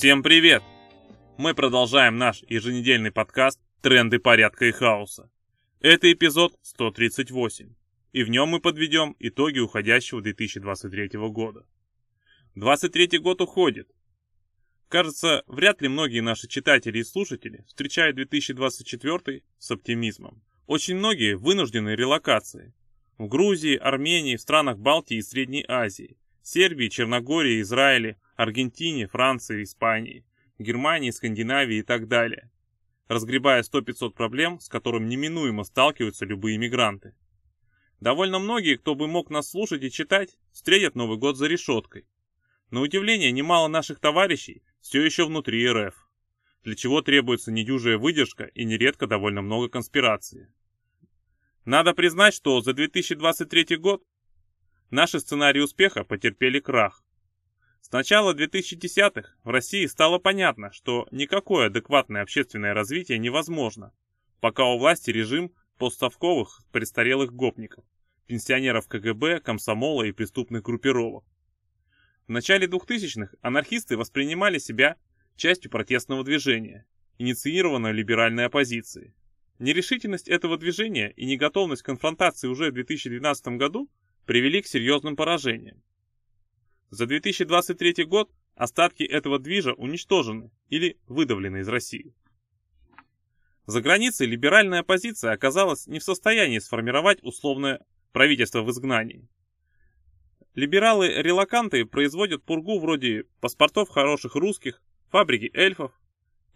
Всем привет! Мы продолжаем наш еженедельный подкаст «Тренды порядка и хаоса». Это эпизод 138, и в нем мы подведем итоги уходящего 2023 года. 23 год уходит. Кажется, вряд ли многие наши читатели и слушатели встречают 2024 с оптимизмом. Очень многие вынуждены релокации. В Грузии, Армении, в странах Балтии и Средней Азии, Сербии, Черногории, Израиле, Аргентине, Франции, Испании, Германии, Скандинавии и так далее, разгребая 100-500 проблем, с которыми неминуемо сталкиваются любые мигранты. Довольно многие, кто бы мог нас слушать и читать, встретят Новый год за решеткой. На удивление, немало наших товарищей все еще внутри РФ, для чего требуется недюжая выдержка и нередко довольно много конспирации. Надо признать, что за 2023 год наши сценарии успеха потерпели крах. С начала 2010-х в России стало понятно, что никакое адекватное общественное развитие невозможно, пока у власти режим постсовковых престарелых гопников, пенсионеров КГБ, комсомола и преступных группировок. В начале 2000-х анархисты воспринимали себя частью протестного движения, инициированного либеральной оппозицией. Нерешительность этого движения и неготовность к конфронтации уже в 2012 году привели к серьезным поражениям. За 2023 год остатки этого движа уничтожены или выдавлены из России. За границей либеральная оппозиция оказалась не в состоянии сформировать условное правительство в изгнании. Либералы-релаканты производят пургу вроде паспортов хороших русских, фабрики эльфов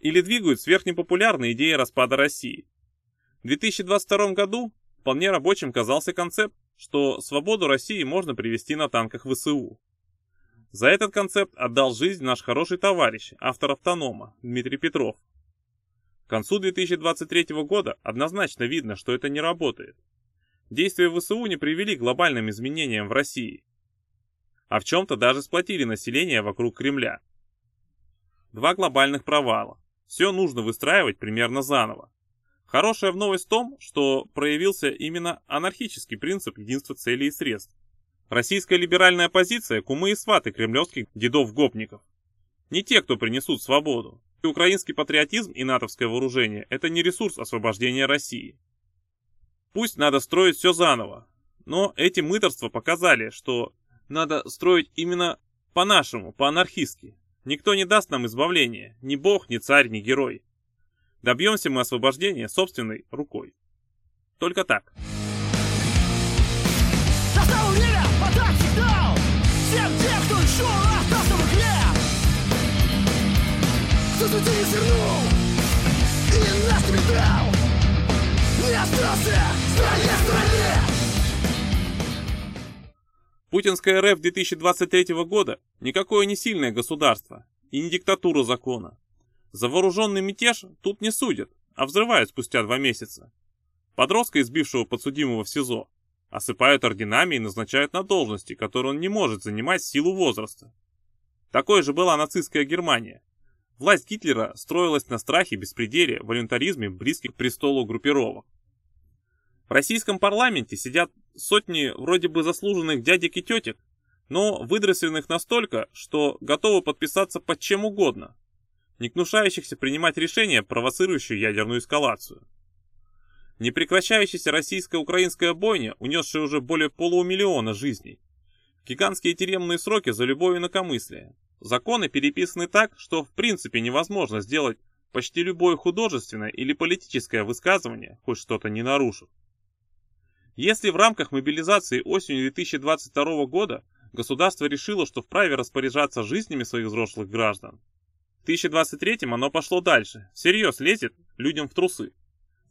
или двигают сверхнепопулярные идеи распада России. В 2022 году вполне рабочим казался концепт, что свободу России можно привести на танках ВСУ. За этот концепт отдал жизнь наш хороший товарищ, автор автонома, Дмитрий Петров. К концу 2023 года однозначно видно, что это не работает. Действия ВСУ не привели к глобальным изменениям в России, а в чем-то даже сплотили население вокруг Кремля. Два глобальных провала. Все нужно выстраивать примерно заново. Хорошая новость в том, что проявился именно анархический принцип единства целей и средств. Российская либеральная позиция – кумы и сваты кремлевских дедов-гопников. Не те, кто принесут свободу. И украинский патриотизм и натовское вооружение – это не ресурс освобождения России. Пусть надо строить все заново, но эти мыторства показали, что надо строить именно по-нашему, по-анархистски. Никто не даст нам избавления, ни бог, ни царь, ни герой. Добьемся мы освобождения собственной рукой. Только так. Еще остался в игре. Кто за не и нас не дал. Не остался в стране, в стране. Путинская РФ 2023 года никакое не сильное государство и не диктатура закона. За вооруженный мятеж тут не судят, а взрывают спустя два месяца. Подростка, избившего подсудимого в СИЗО, осыпают орденами и назначают на должности, которые он не может занимать в силу возраста. Такой же была нацистская Германия. Власть Гитлера строилась на страхе, беспределе, волюнтаризме близких к престолу группировок. В российском парламенте сидят сотни вроде бы заслуженных дядек и тетек, но выдросленных настолько, что готовы подписаться под чем угодно, не гнушающихся принимать решения, провоцирующие ядерную эскалацию. Непрекращающаяся российско-украинская бойня, унесшая уже более полумиллиона жизней. Гигантские тюремные сроки за любое инакомыслие. Законы переписаны так, что в принципе невозможно сделать почти любое художественное или политическое высказывание, хоть что-то не нарушив. Если в рамках мобилизации осенью 2022 года государство решило, что вправе распоряжаться жизнями своих взрослых граждан, в 2023 оно пошло дальше, всерьез лезет людям в трусы.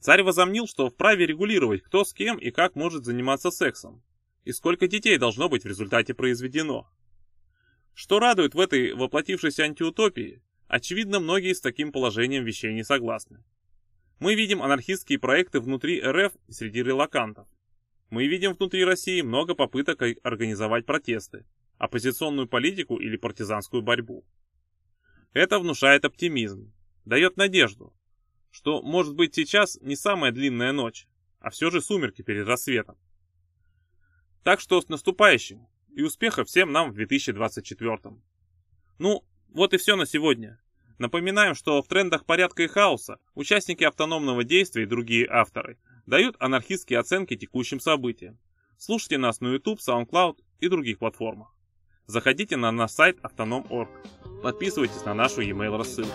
Царь возомнил, что вправе регулировать, кто с кем и как может заниматься сексом, и сколько детей должно быть в результате произведено. Что радует в этой воплотившейся антиутопии, очевидно, многие с таким положением вещей не согласны. Мы видим анархистские проекты внутри РФ и среди релакантов. Мы видим внутри России много попыток организовать протесты, оппозиционную политику или партизанскую борьбу. Это внушает оптимизм, дает надежду, что может быть сейчас не самая длинная ночь, а все же сумерки перед рассветом. Так что с наступающим и успехов всем нам в 2024. Ну, вот и все на сегодня. Напоминаем, что в трендах порядка и хаоса участники автономного действия и другие авторы дают анархистские оценки текущим событиям. Слушайте нас на YouTube, SoundCloud и других платформах. Заходите на наш сайт автоном.орг. Подписывайтесь на нашу e-mail рассылку.